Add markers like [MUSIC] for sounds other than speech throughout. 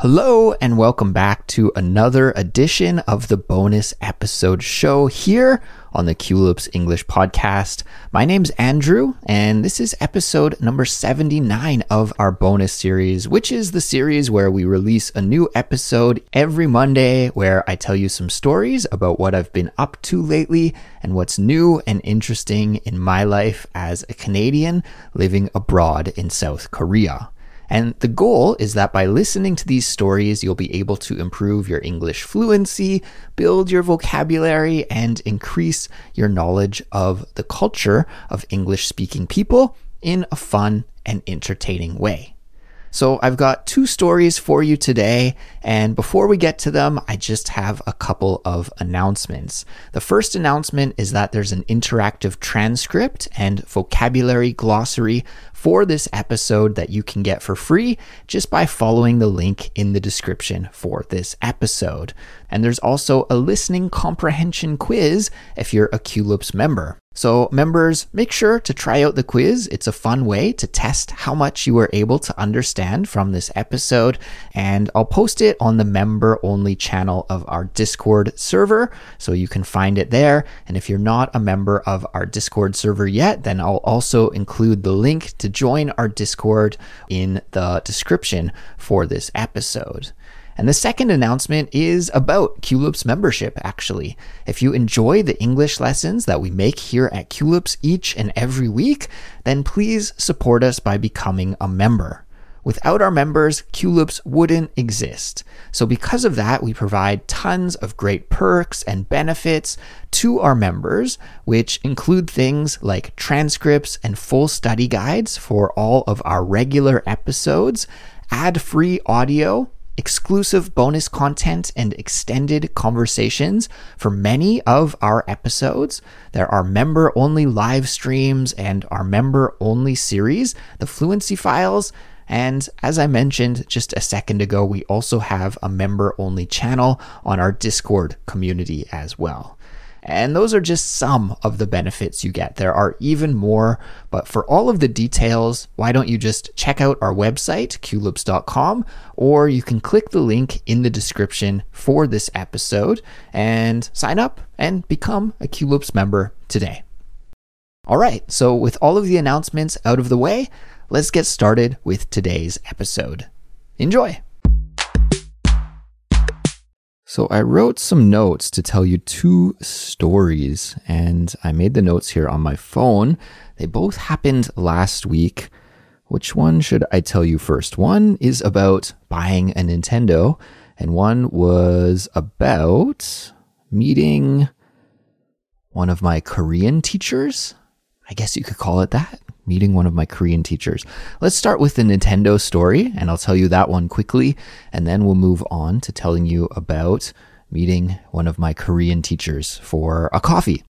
Hello, and welcome back to another edition of the bonus episode show here on the Culips English podcast. My name's Andrew, and this is episode number 79 of our bonus series, which is the series where we release a new episode every Monday where I tell you some stories about what I've been up to lately and what's new and interesting in my life as a Canadian living abroad in South Korea. And the goal is that by listening to these stories, you'll be able to improve your English fluency, build your vocabulary, and increase your knowledge of the culture of English speaking people in a fun and entertaining way. So I've got two stories for you today. And before we get to them, I just have a couple of announcements. The first announcement is that there's an interactive transcript and vocabulary glossary for this episode that you can get for free just by following the link in the description for this episode. And there's also a listening comprehension quiz if you're a Culips member. So, members, make sure to try out the quiz. It's a fun way to test how much you were able to understand from this episode. And I'll post it on the member only channel of our Discord server. So you can find it there. And if you're not a member of our Discord server yet, then I'll also include the link to join our Discord in the description for this episode. And the second announcement is about Culips membership, actually. If you enjoy the English lessons that we make here at Culips each and every week, then please support us by becoming a member. Without our members, Culips wouldn't exist. So, because of that, we provide tons of great perks and benefits to our members, which include things like transcripts and full study guides for all of our regular episodes, ad free audio, exclusive bonus content and extended conversations for many of our episodes. There are member only live streams and our member only series, the Fluency Files. And as I mentioned just a second ago, we also have a member only channel on our Discord community as well. And those are just some of the benefits you get. There are even more, but for all of the details, why don't you just check out our website, culips.com, or you can click the link in the description for this episode and sign up and become a Culips member today. All right, so with all of the announcements out of the way, let's get started with today's episode. Enjoy! So I wrote some notes to tell you two stories, and I made the notes here on my phone. They both happened last week. Which one should I tell you first? One is about buying a Nintendo, and one was about meeting one of my Korean teachers. I guess you could call it that meeting one of my Korean teachers. Let's start with the Nintendo story, and I'll tell you that one quickly, and then we'll move on to telling you about meeting one of my Korean teachers for a coffee.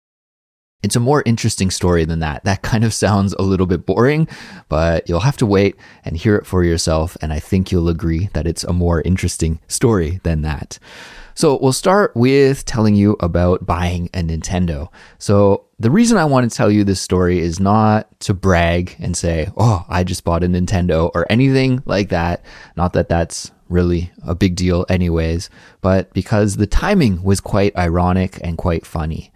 It's a more interesting story than that. That kind of sounds a little bit boring, but you'll have to wait and hear it for yourself, and I think you'll agree that it's a more interesting story than that. So we'll start with telling you about buying a Nintendo. So the reason I want to tell you this story is not to brag and say, oh, I just bought a Nintendo or anything like that. Not that that's really a big deal, anyways, but because the timing was quite ironic and quite funny.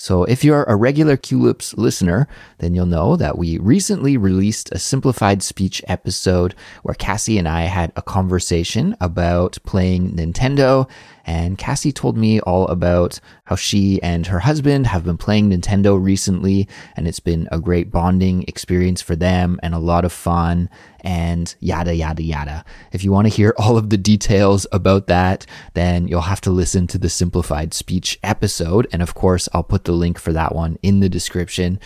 So if you're a regular Culips listener, then you'll know that we recently released a simplified speech episode where Cassie and I had a conversation about playing Nintendo and Cassie told me all about how she and her husband have been playing Nintendo recently, and it's been a great bonding experience for them and a lot of fun, and yada, yada, yada. If you want to hear all of the details about that, then you'll have to listen to the simplified speech episode. And of course, I'll put the link for that one in the description.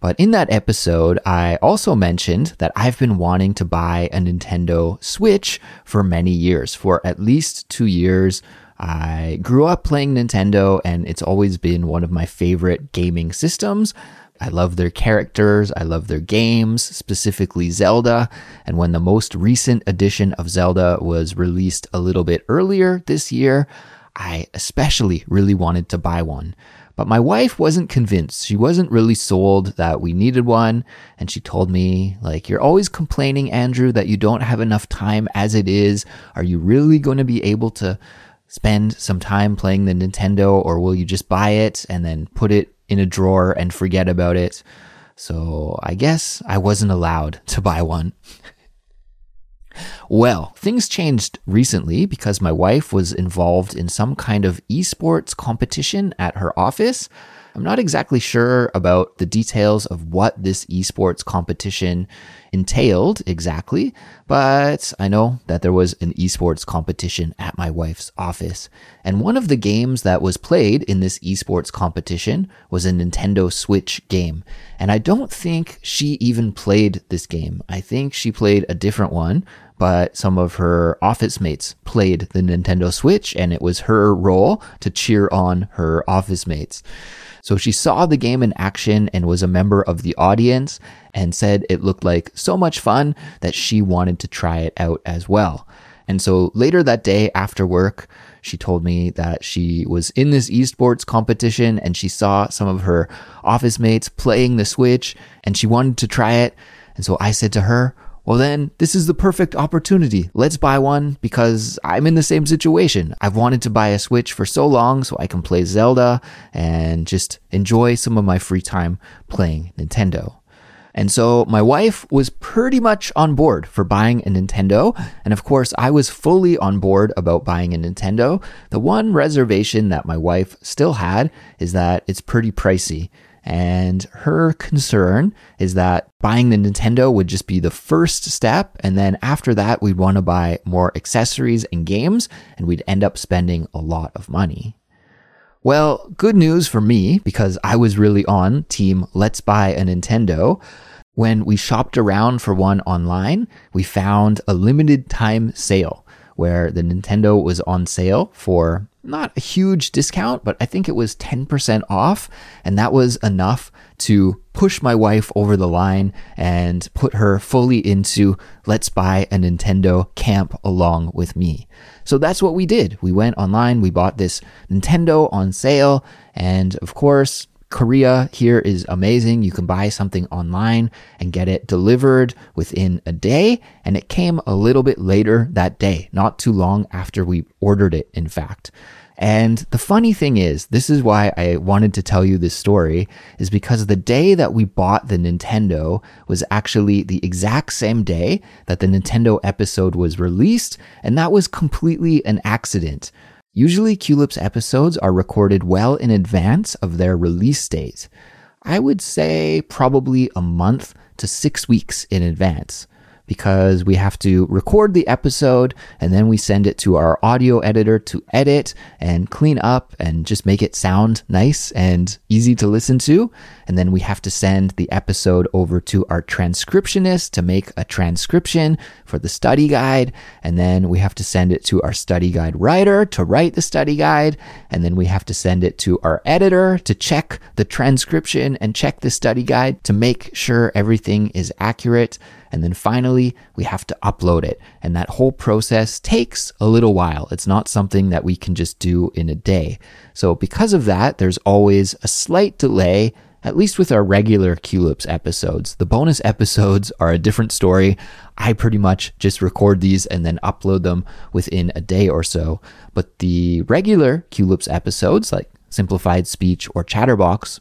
But in that episode, I also mentioned that I've been wanting to buy a Nintendo Switch for many years, for at least two years. I grew up playing Nintendo and it's always been one of my favorite gaming systems. I love their characters. I love their games, specifically Zelda. And when the most recent edition of Zelda was released a little bit earlier this year, I especially really wanted to buy one. But my wife wasn't convinced. She wasn't really sold that we needed one. And she told me, like, you're always complaining, Andrew, that you don't have enough time as it is. Are you really going to be able to spend some time playing the Nintendo or will you just buy it and then put it in a drawer and forget about it? So I guess I wasn't allowed to buy one. Well, things changed recently because my wife was involved in some kind of esports competition at her office. I'm not exactly sure about the details of what this esports competition entailed exactly, but I know that there was an esports competition at my wife's office. And one of the games that was played in this esports competition was a Nintendo Switch game. And I don't think she even played this game. I think she played a different one, but some of her office mates played the Nintendo Switch and it was her role to cheer on her office mates. So she saw the game in action and was a member of the audience and said it looked like so much fun that she wanted to try it out as well. And so later that day after work, she told me that she was in this esports competition and she saw some of her office mates playing the Switch and she wanted to try it. And so I said to her, well, then this is the perfect opportunity. Let's buy one because I'm in the same situation. I've wanted to buy a Switch for so long so I can play Zelda and just enjoy some of my free time playing Nintendo. And so my wife was pretty much on board for buying a Nintendo. And of course, I was fully on board about buying a Nintendo. The one reservation that my wife still had is that it's pretty pricey. And her concern is that buying the Nintendo would just be the first step. And then after that, we'd want to buy more accessories and games, and we'd end up spending a lot of money. Well, good news for me because I was really on team let's buy a Nintendo. When we shopped around for one online, we found a limited time sale where the Nintendo was on sale for not a huge discount, but I think it was 10% off. And that was enough to push my wife over the line and put her fully into let's buy a Nintendo camp along with me. So that's what we did. We went online, we bought this Nintendo on sale, and of course, Korea here is amazing. You can buy something online and get it delivered within a day. And it came a little bit later that day, not too long after we ordered it, in fact. And the funny thing is, this is why I wanted to tell you this story, is because the day that we bought the Nintendo was actually the exact same day that the Nintendo episode was released, and that was completely an accident. Usually, Culips episodes are recorded well in advance of their release date. I would say probably a month to six weeks in advance because we have to record the episode and then we send it to our audio editor to edit and clean up and just make it sound nice and easy to listen to. And then we have to send the episode over to our transcriptionist to make a transcription for the study guide. And then we have to send it to our study guide writer to write the study guide. And then we have to send it to our editor to check the transcription and check the study guide to make sure everything is accurate. And then finally, we have to upload it. And that whole process takes a little while. It's not something that we can just do in a day. So because of that, there's always a slight delay at least with our regular Culips episodes. The bonus [LAUGHS] episodes are a different story. I pretty much just record these and then upload them within a day or so. But the regular Culips episodes, like Simplified Speech or Chatterbox,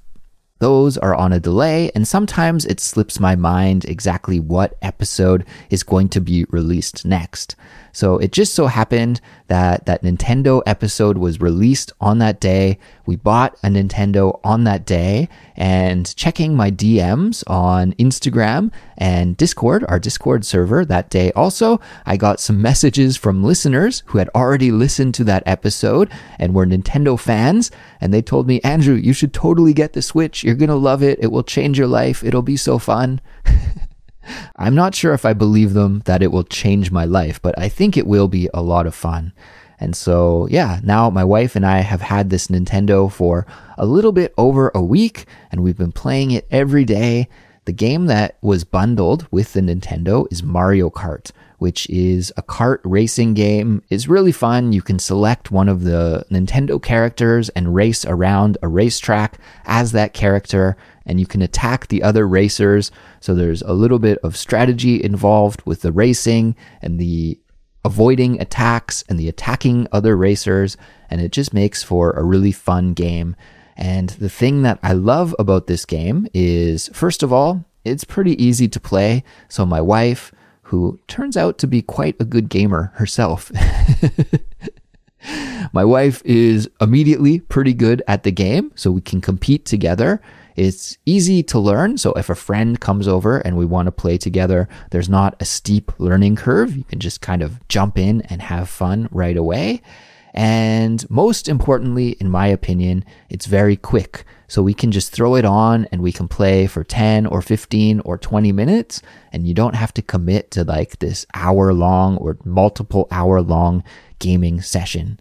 those are on a delay, and sometimes it slips my mind exactly what episode is going to be released next. So it just so happened that that Nintendo episode was released on that day. We bought a Nintendo on that day and checking my DMs on Instagram and Discord, our Discord server that day also, I got some messages from listeners who had already listened to that episode and were Nintendo fans. And they told me, Andrew, you should totally get the Switch. You're going to love it. It will change your life. It'll be so fun. [LAUGHS] I'm not sure if I believe them that it will change my life, but I think it will be a lot of fun. And so, yeah, now my wife and I have had this Nintendo for a little bit over a week, and we've been playing it every day. The game that was bundled with the Nintendo is Mario Kart, which is a kart racing game. It's really fun. You can select one of the Nintendo characters and race around a racetrack as that character, and you can attack the other racers. So there's a little bit of strategy involved with the racing and the avoiding attacks and the attacking other racers, and it just makes for a really fun game. And the thing that I love about this game is, first of all, it's pretty easy to play. So my wife, who turns out to be quite a good gamer herself. [LAUGHS] My wife is immediately pretty good at the game, so we can compete together. It's easy to learn, so if a friend comes over and we want to play together, there's not a steep learning curve. You can just kind of jump in and have fun right away. And most importantly, in my opinion, it's very quick. So we can just throw it on and we can play for 10 or 15 or 20 minutes. And you don't have to commit to like this hour long or multiple hour long gaming session.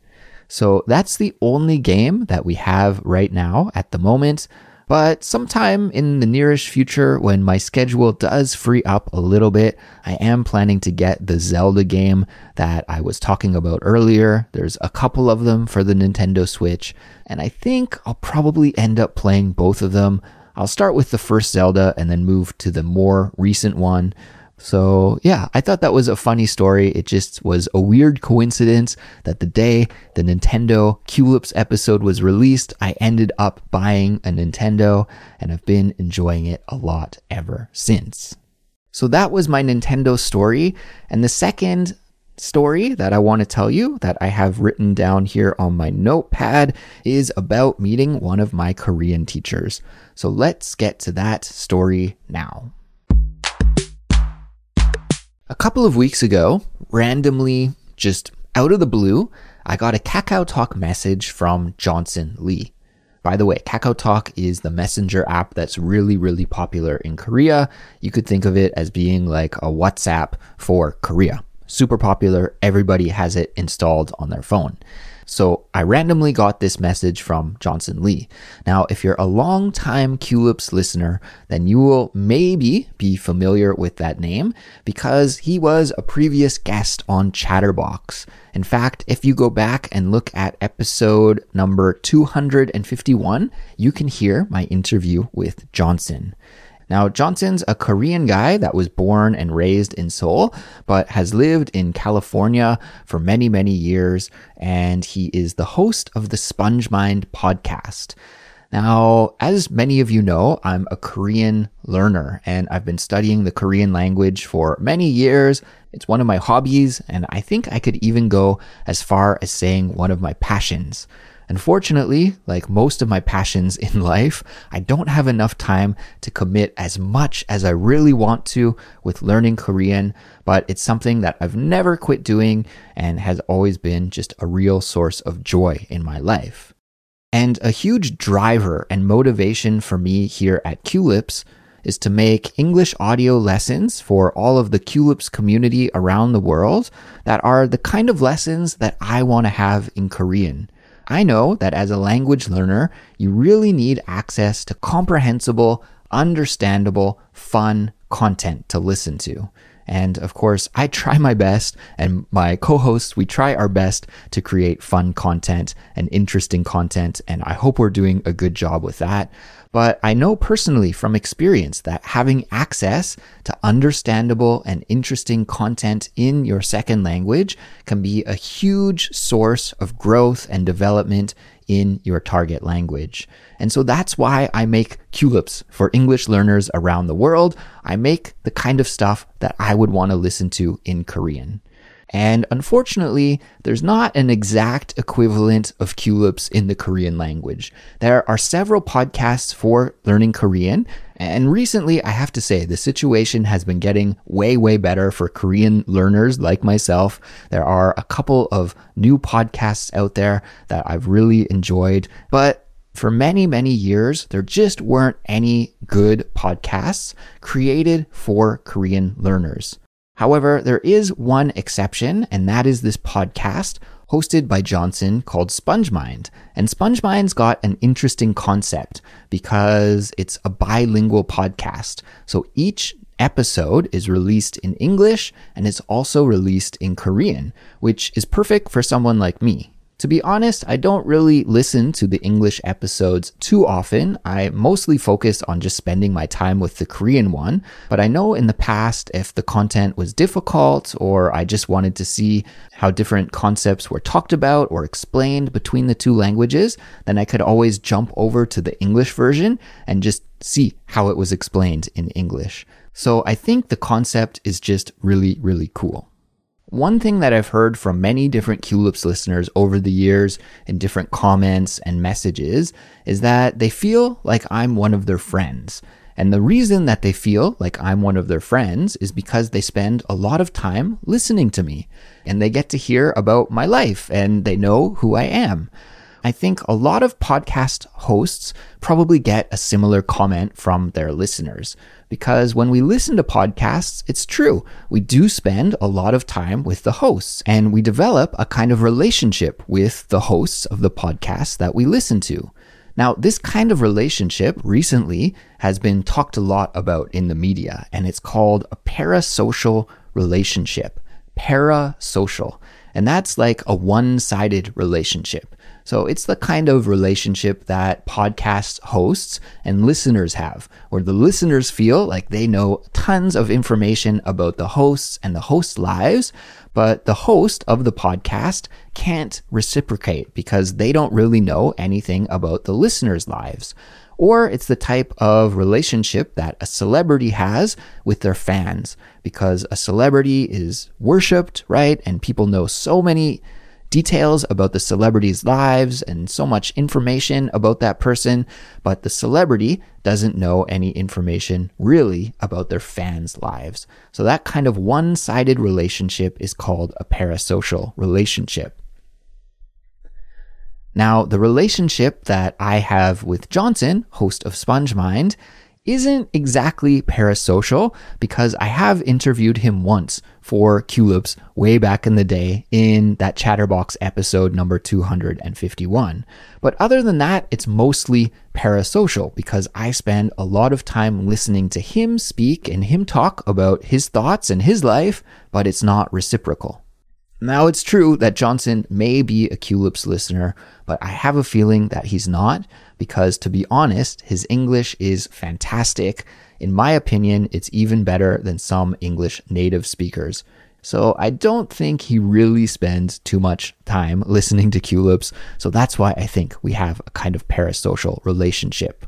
So that's the only game that we have right now at the moment. But sometime in the nearish future, when my schedule does free up a little bit, I am planning to get the Zelda game that I was talking about earlier. There's a couple of them for the Nintendo Switch, and I think I'll probably end up playing both of them. I'll start with the first Zelda and then move to the more recent one. So, yeah, I thought that was a funny story. It just was a weird coincidence that the day the Nintendo Culips episode was released, I ended up buying a Nintendo and I've been enjoying it a lot ever since. So, that was my Nintendo story. And the second story that I want to tell you that I have written down here on my notepad is about meeting one of my Korean teachers. So, let's get to that story now. A couple of weeks ago, randomly, just out of the blue, I got a Kakao Talk message from Jonson Lee. By the way, Kakao Talk is the messenger app that's really, really popular in Korea. You could think of it as being like a WhatsApp for Korea. Super popular. Everybody has it installed on their phone. So I randomly got this message from Jonson Lee. Now, if you're a long time Culips listener, then you will maybe be familiar with that name because he was a previous guest on Chatterbox. In fact, if you go back and look at episode number 251, you can hear my interview with Jonson. Now, Jonson's a Korean guy that was born and raised in Seoul, but has lived in California for many, many years, and he is the host of the Sponge Mind podcast. Now, as many of you know, I'm a Korean learner and I've been studying the Korean language for many years. It's one of my hobbies, and I think I could even go as far as saying one of my passions. Unfortunately, like most of my passions [LAUGHS] in life, I don't have enough time to commit as much as I really want to with learning Korean, but it's something that I've never quit doing and has always been just a real source of joy in my life. And a huge driver and motivation for me here at Culips is to make English audio lessons for all of the Culips community around the world that are the kind of lessons that I want to have in Korean. I know that as a language learner, you really need access to comprehensible, understandable, fun content to listen to. And of course, I try my best, and my co hosts, we try our best to create fun content and interesting content. And I hope we're doing a good job with that. But I know personally from experience that having access to understandable and interesting content in your second language can be a huge source of growth and development in your target language. And so that's why I make Culips for English learners around the world. I make the kind of stuff that I would want to listen to in Korean. And unfortunately, there's not an exact equivalent of Culips in the Korean language. There are several podcasts for learning Korean. And recently, I have to say, the situation has been getting way, way better for Korean learners like myself. There are a couple of new podcasts out there that I've really enjoyed. But for many, many years, there just weren't any good podcasts created for Korean learners. However, there is one exception, and that is this podcast hosted by Jonson called SpongeMind. And SpongeMind's got an interesting concept because it's a bilingual podcast. So each episode is released in English and it's also released in Korean, which is perfect for someone like me. To be honest, I don't really listen to the English episodes too often. I mostly focus on just spending my time with the Korean one. But I know in the past, if the content was difficult or I just wanted to see how different concepts were talked about or explained between the two languages, then I could always jump over to the English version and just see how it was explained in English. So I think the concept is just really, really cool. One thing that I've heard from many different Culips listeners over the years in different comments and messages is that they feel like I'm one of their friends. And the reason that they feel like I'm one of their friends is because they spend a lot of time listening to me and they get to hear about my life and they know who I am. I think a lot of podcast hosts probably get a similar comment from their listeners because when we listen to podcasts, it's true. We do spend a lot of time with the hosts and we develop a kind of relationship with the hosts of the podcasts that we listen to. Now, this kind of relationship recently has been talked a lot about in the media and it's called a parasocial relationship. Parasocial. And that's like a one sided relationship. So it's the kind of relationship that podcast hosts and listeners have, where the listeners feel like they know tons of information about the hosts and the hosts' lives, but the host of the podcast can't reciprocate because they don't really know anything about the listeners' lives. Or it's the type of relationship that a celebrity has with their fans because a celebrity is worshipped, right? And people know so many details about the celebrity's lives and so much information about that person, but the celebrity doesn't know any information really about their fans' lives. So that kind of one sided relationship is called a parasocial relationship. Now, the relationship that I have with Jonson, host of SpongeMind, isn't exactly parasocial because I have interviewed him once for Culips way back in the day in that Chatterbox episode number 251. But other than that, it's mostly parasocial because I spend a lot of time listening to him speak and him talk about his thoughts and his life, but it's not reciprocal. Now, it's true that Jonson may be a Culips listener, but I have a feeling that he's not because, to be honest, his English is fantastic. In my opinion, it's even better than some English native speakers. So I don't think he really spends too much time [LAUGHS] listening to Culips. So that's why I think we have a kind of parasocial relationship.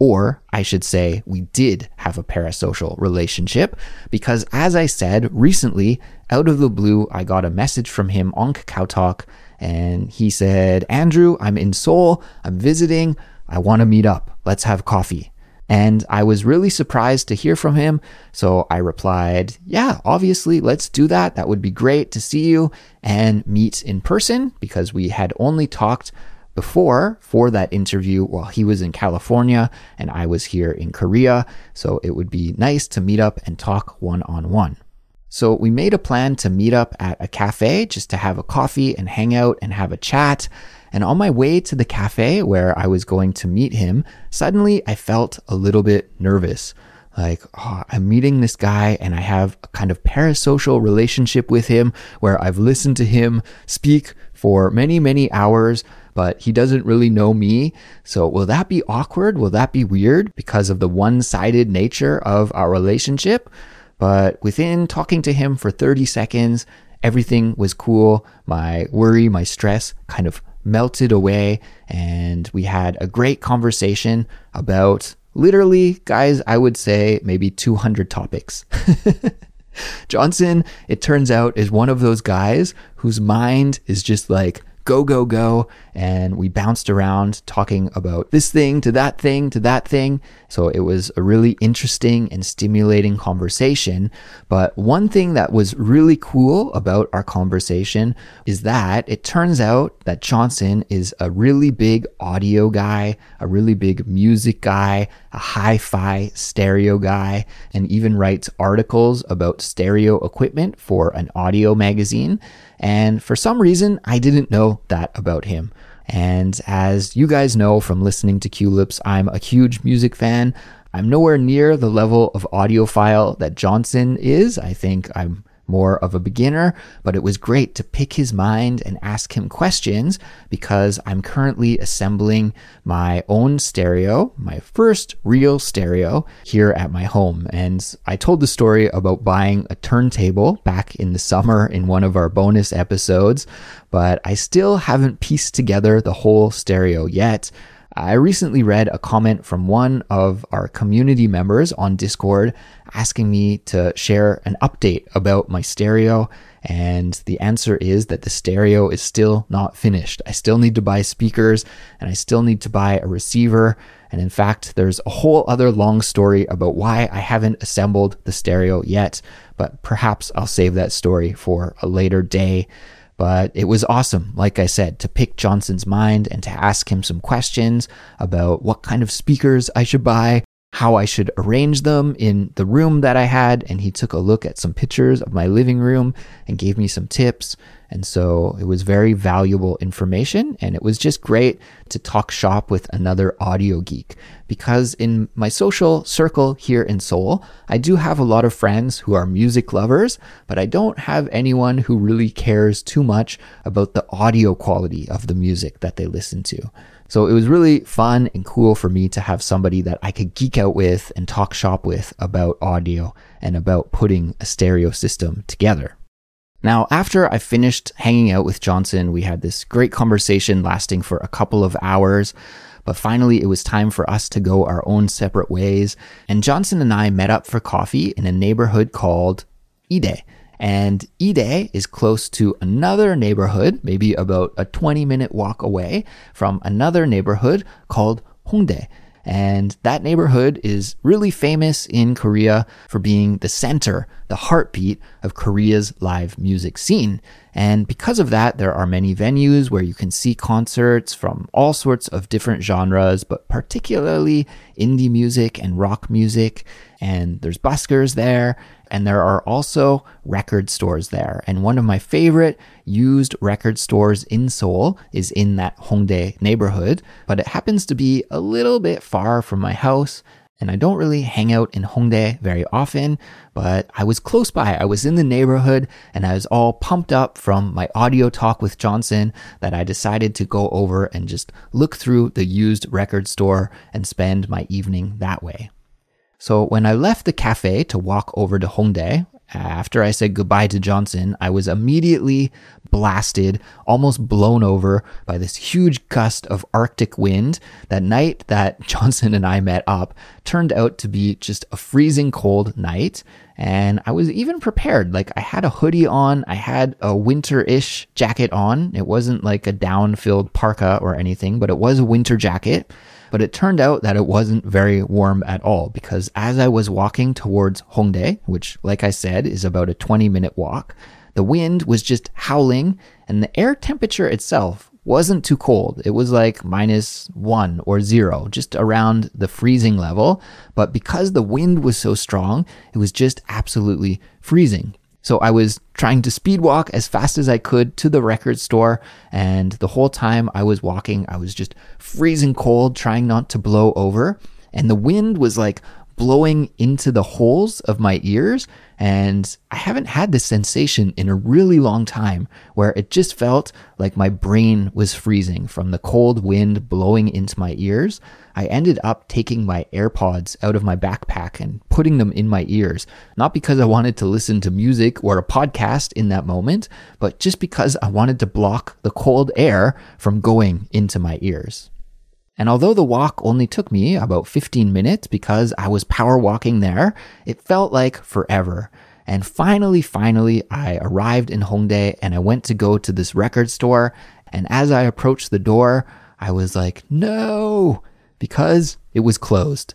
Or I should say, we did have a parasocial relationship because, as I said recently, out of the blue, I got a message from him on Kakao Talk and he said, Andrew, I'm in Seoul, I'm visiting, I want to meet up, let's have coffee. And I was really surprised to hear from him. So I replied, Yeah, obviously, let's do that. That would be great to see you and meet in person because we had only talked before for that interview while he was in California and I was here in Korea. So it would be nice to meet up and talk one on one. So we made a plan to meet up at a cafe just to have a coffee and hang out and have a chat. And on my way to the cafe where I was going to meet him, suddenly I felt a little bit nervous. Like, oh, I'm meeting this guy and I have a kind of parasocial relationship with him where I've listened to him speak for many, many hours but he doesn't really know me. So will that be awkward? Will that be weird because of the one sided nature of our relationship? But within talking to him for 30 seconds, everything was cool. My worry, my stress kind of melted away. And we had a great conversation about literally, guys, I would say maybe 200 topics. [LAUGHS] Jonson, it turns out, is one of those guys whose mind is just like go, go, go. And we bounced around talking about this thing to that thing to that thing. So it was a really interesting and stimulating conversation. But one thing that was really cool about our conversation is that it turns out that Jonson is a really big audio guy, a really big music guy, a hi fi stereo guy, and even writes articles about stereo equipment for an audio magazine. And for some reason, I didn't know that about him. And as you guys know from listening to Culips, I'm a huge music fan. I'm nowhere near the level of audiophile that Jonson is. I think I'm more of a beginner, but it was great to pick his mind and ask him questions because I'm currently assembling my own stereo, my first real stereo here at my home. And I told the story about buying a turntable back in the summer in one of our bonus episodes, but I still haven't pieced together the whole stereo yet. I recently read a comment from one of our community members on Discord asking me to share an update about my stereo. And the answer is that the stereo is still not finished. I still need to buy speakers and I still need to buy a receiver. And in fact, there's a whole other long story about why I haven't assembled the stereo yet, but perhaps I'll save that story for a later day. But it was awesome, like I said, to pick Jonson's mind and to ask him some questions about what kind of speakers I should buy, how I should arrange them in the room that I had. And he took a look at some pictures of my living room and gave me some tips. And so it was very valuable information. And it was just great to talk shop with another audio geek because in my social circle here in Seoul, I do have a lot of friends who are music lovers, but I don't have anyone who really cares too much about the audio quality of the music that they listen to. So it was really fun and cool for me to have somebody that I could geek out with and talk shop with about audio and about putting a stereo system together. Now, after I finished hanging out with Jonson, we had this great conversation lasting for a couple of hours. But finally, it was time for us to go our own separate ways. And Jonson and I met up for coffee in a neighborhood called Ide. And Ide is close to another neighborhood, maybe about a 20 minute walk away from another neighborhood called Hongdae. And that neighborhood is really famous in Korea for being the center, the heartbeat of Korea's live music scene. And because of that, there are many venues where you can see concerts from all sorts of different genres, but particularly indie music and rock music. And there's buskers there. And there are also record stores there. And one of my favorite used record stores in Seoul is in that Hongdae neighborhood, but it happens to be a little bit far from my house. And I don't really hang out in Hongdae very often, but I was close by. I was in the neighborhood and I was all pumped up from my audio talk with Jonson that I decided to go over and just look through the used record store and spend my evening that way. So when I left the cafe to walk over to Hongdae, after I said goodbye to Jonson, I was immediately blasted, almost blown over by this huge gust of Arctic wind. That night that [LAUGHS] Jonson and I met up turned out to be just a freezing cold night. And I was even prepared. Like I had a hoodie on, I had a winter ish jacket on. It wasn't like a down filled parka or anything, but it was a winter jacket. But it turned out that it wasn't very warm at all because as I was walking towards Hongdae, which, like I said, is about a 20 minute walk, the wind was just howling and the air temperature itself wasn't too cold. It was like minus one or zero, just around the freezing level. But because the wind was so strong, it was just absolutely freezing. So I was trying to speed walk as fast as I could to the record store. And the whole time I was walking, I was just freezing cold, trying not to blow over. And the wind was like blowing into the holes of my ears. And I haven't had this sensation in a really long time where it just felt like my brain was freezing from the cold wind blowing into my ears. I ended up taking my AirPods out of my backpack and putting them in my ears, not because I wanted to listen to music or a podcast in that moment, but just because I wanted to block the cold air from going into my ears. And although the walk only took me about 15 minutes because I was power walking there, it felt like forever. And finally, finally, I arrived in Hongdae and I went to go to this record store. And as I approached the door, I was like, no, because it was closed.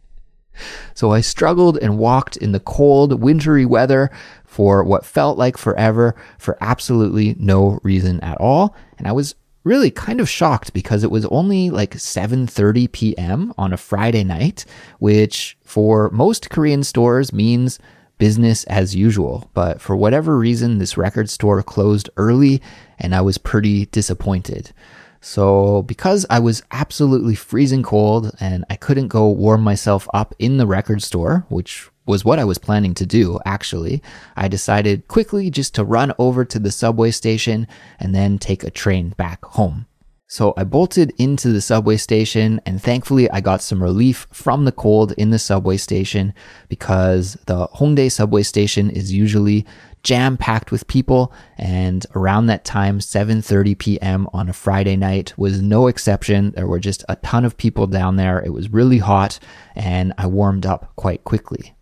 [LAUGHS] so I struggled and walked in the cold, wintry weather for what felt like forever for absolutely no reason at all. And I was really kind of shocked because it was only like 7:30 p.m. on a Friday night, which for most Korean stores means business as usual. But for whatever reason, this record store closed early and I was pretty disappointed. So, because I was absolutely freezing cold and I couldn't go warm myself up in the record store, which was what I was planning to do, actually, I decided quickly just to run over to the subway station and then take a train back home. So I bolted into the subway station and thankfully I got some relief from the cold in the subway station because the Hongdae subway station is usually jam packed with people and around that time 7:30 p.m. on a Friday night was no exception there were just a ton of people down there it was really hot and I warmed up quite quickly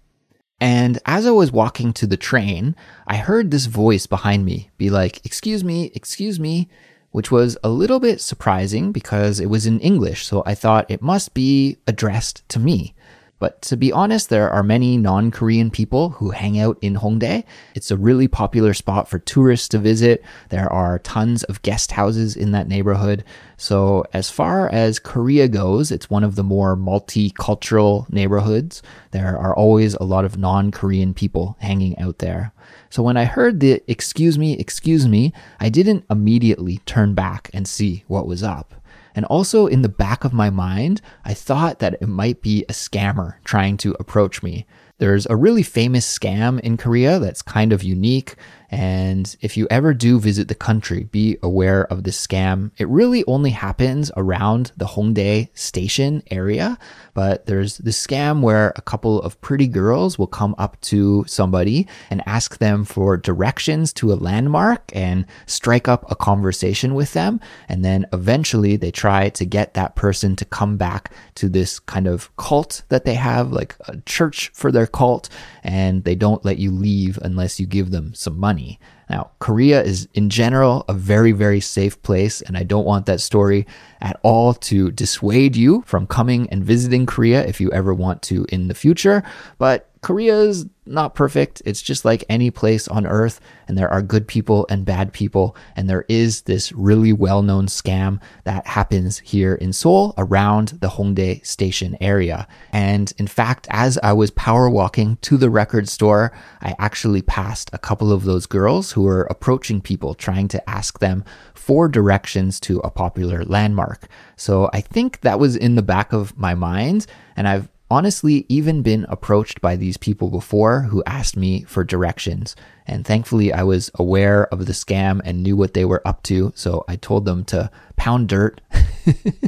and as I was walking to the train I heard this voice behind me be like excuse me excuse me which was a little bit surprising because it was in English, so I thought it must be addressed to me. But to be honest, there are many non Korean people who hang out in Hongdae. It's a really popular spot for tourists to visit. There are tons of guest houses in that neighborhood. So, as far as Korea goes, it's one of the more multicultural neighborhoods. There are always a lot of non Korean people hanging out there. So, when I heard the excuse me, excuse me, I didn't immediately turn back and see what was up. And also in the back of my mind, I thought that it might be a scammer trying to approach me. There's a really famous scam in Korea that's kind of unique. And if you ever do visit the country, be aware of this scam. It really only happens around the Hongdae station area, but there's this scam where a couple of pretty girls will come up to somebody and ask them for directions to a landmark and strike up a conversation with them. And then eventually they try to get that person to come back to this kind of cult that they have, like a church for their cult, and they don't let you leave unless you give them some money money. Now, Korea is in general a very, very safe place, and I don't want that story at all to dissuade you from coming and visiting Korea if you ever want to in the future. But Korea is not perfect. It's just like any place on earth, and there are good people and bad people. And there is this really well known scam that happens here in Seoul around the Hongdae station area. And in fact, as I was power walking to the record store, I actually passed a couple of those girls who were approaching people trying to ask them for directions to a popular landmark. So I think that was in the back of my mind. And I've honestly even been approached by these people before who asked me for directions. And thankfully, I was aware of the scam and knew what they were up to. So I told them to pound dirt.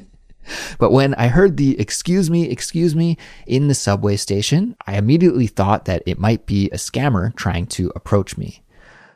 [LAUGHS] but when I heard the excuse me, excuse me in the subway station, I immediately thought that it might be a scammer trying to approach me.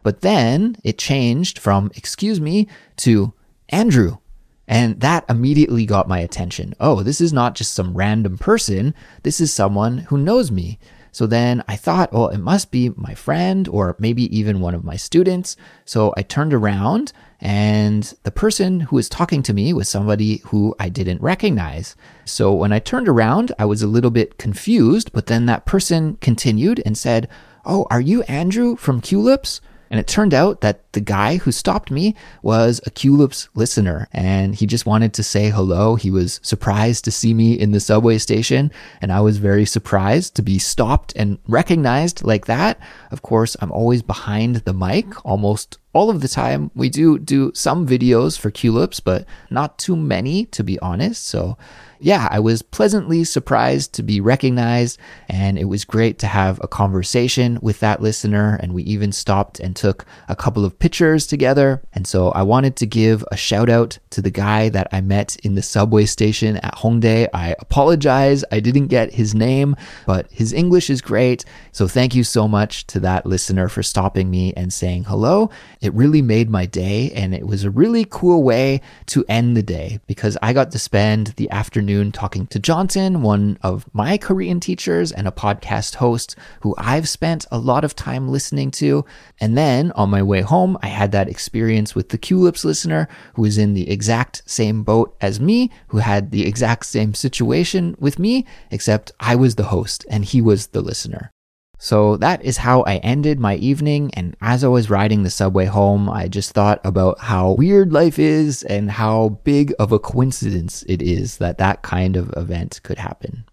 But then it changed from excuse me to Andrew. And that immediately got my attention. Oh, this is not just some random person. This is someone who knows me. So then I thought, well, it must be my friend or maybe even one of my students. So I turned around and the person who was talking to me was somebody who I didn't recognize. So when I turned around, I was a little bit confused, but then that person continued and said, Oh, are you Andrew from Culips? And it turned out that the guy who stopped me was a Culips listener and he just wanted to say hello. He was surprised to see me in the subway station and I was very surprised to be stopped and recognized like that. Of course, I'm always behind the mic almost all of the time. We do do some videos for Culips, but not too many to be honest. So yeah, I was pleasantly surprised to be recognized, and it was great to have a conversation with that listener. And we even stopped and took a couple of pictures together. And so I wanted to give a shout out to the guy that I met in the subway station at Hongdae. I apologize, I didn't get his name, but his English is great. So thank you so much to that listener for stopping me and saying hello. It really made my day, and it was a really cool way to end the day because I got to spend the afternoon talking to Jonson, one of my Korean teachers and a podcast host who I've spent a lot of time listening to. And then on my way home, I had that experience with the Culips listener who was in the exact same boat as me, who had the exact same situation with me, except I was the host and he was the listener. So that is how I ended my evening. And as I was riding the subway home, I just thought about how weird life is and how big of a coincidence it is that that kind of event could happen.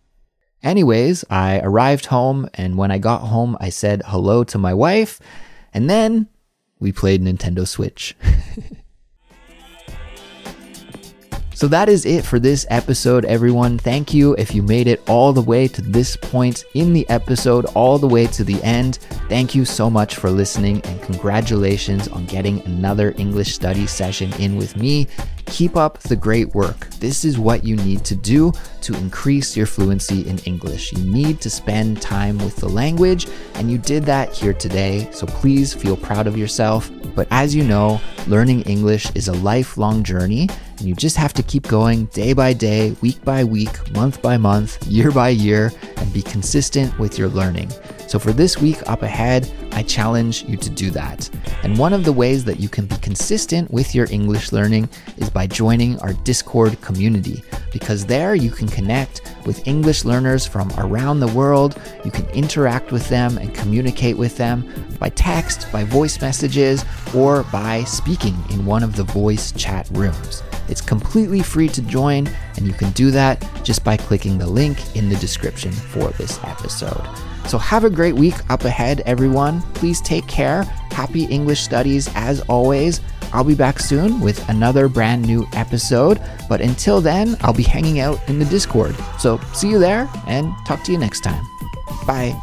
Anyways, I arrived home, and when I got home, I said hello to my wife, and then we played Nintendo Switch. [LAUGHS] So that is it for this episode, everyone. Thank you if you made it all the way to this point in the episode, all the way to the end. Thank you so much for listening and congratulations on getting another English study session in with me. Keep up the great work. This is what you need to do to increase your fluency in English. You need to spend time with the language, and you did that here today. So please feel proud of yourself. But as you know, learning English is a lifelong journey, and you just have to keep going day by day, week by week, month by month, year by year, and be consistent with your learning. So for this week up ahead, I challenge you to do that. And one of the ways that you can be consistent with your English learning is by joining our Discord community, because there you can connect with English learners from around the world. You can interact with them and communicate with them by text, by voice messages, or by speaking in one of the voice chat rooms. It's completely free to join, and you can do that just by clicking the link in the description for this episode. So have a great week up ahead, everyone. Please take care. Happy English studies as always. I'll be back soon with another brand new episode. But until then, I'll be hanging out in the Discord. So see you there and talk to you next time. Bye.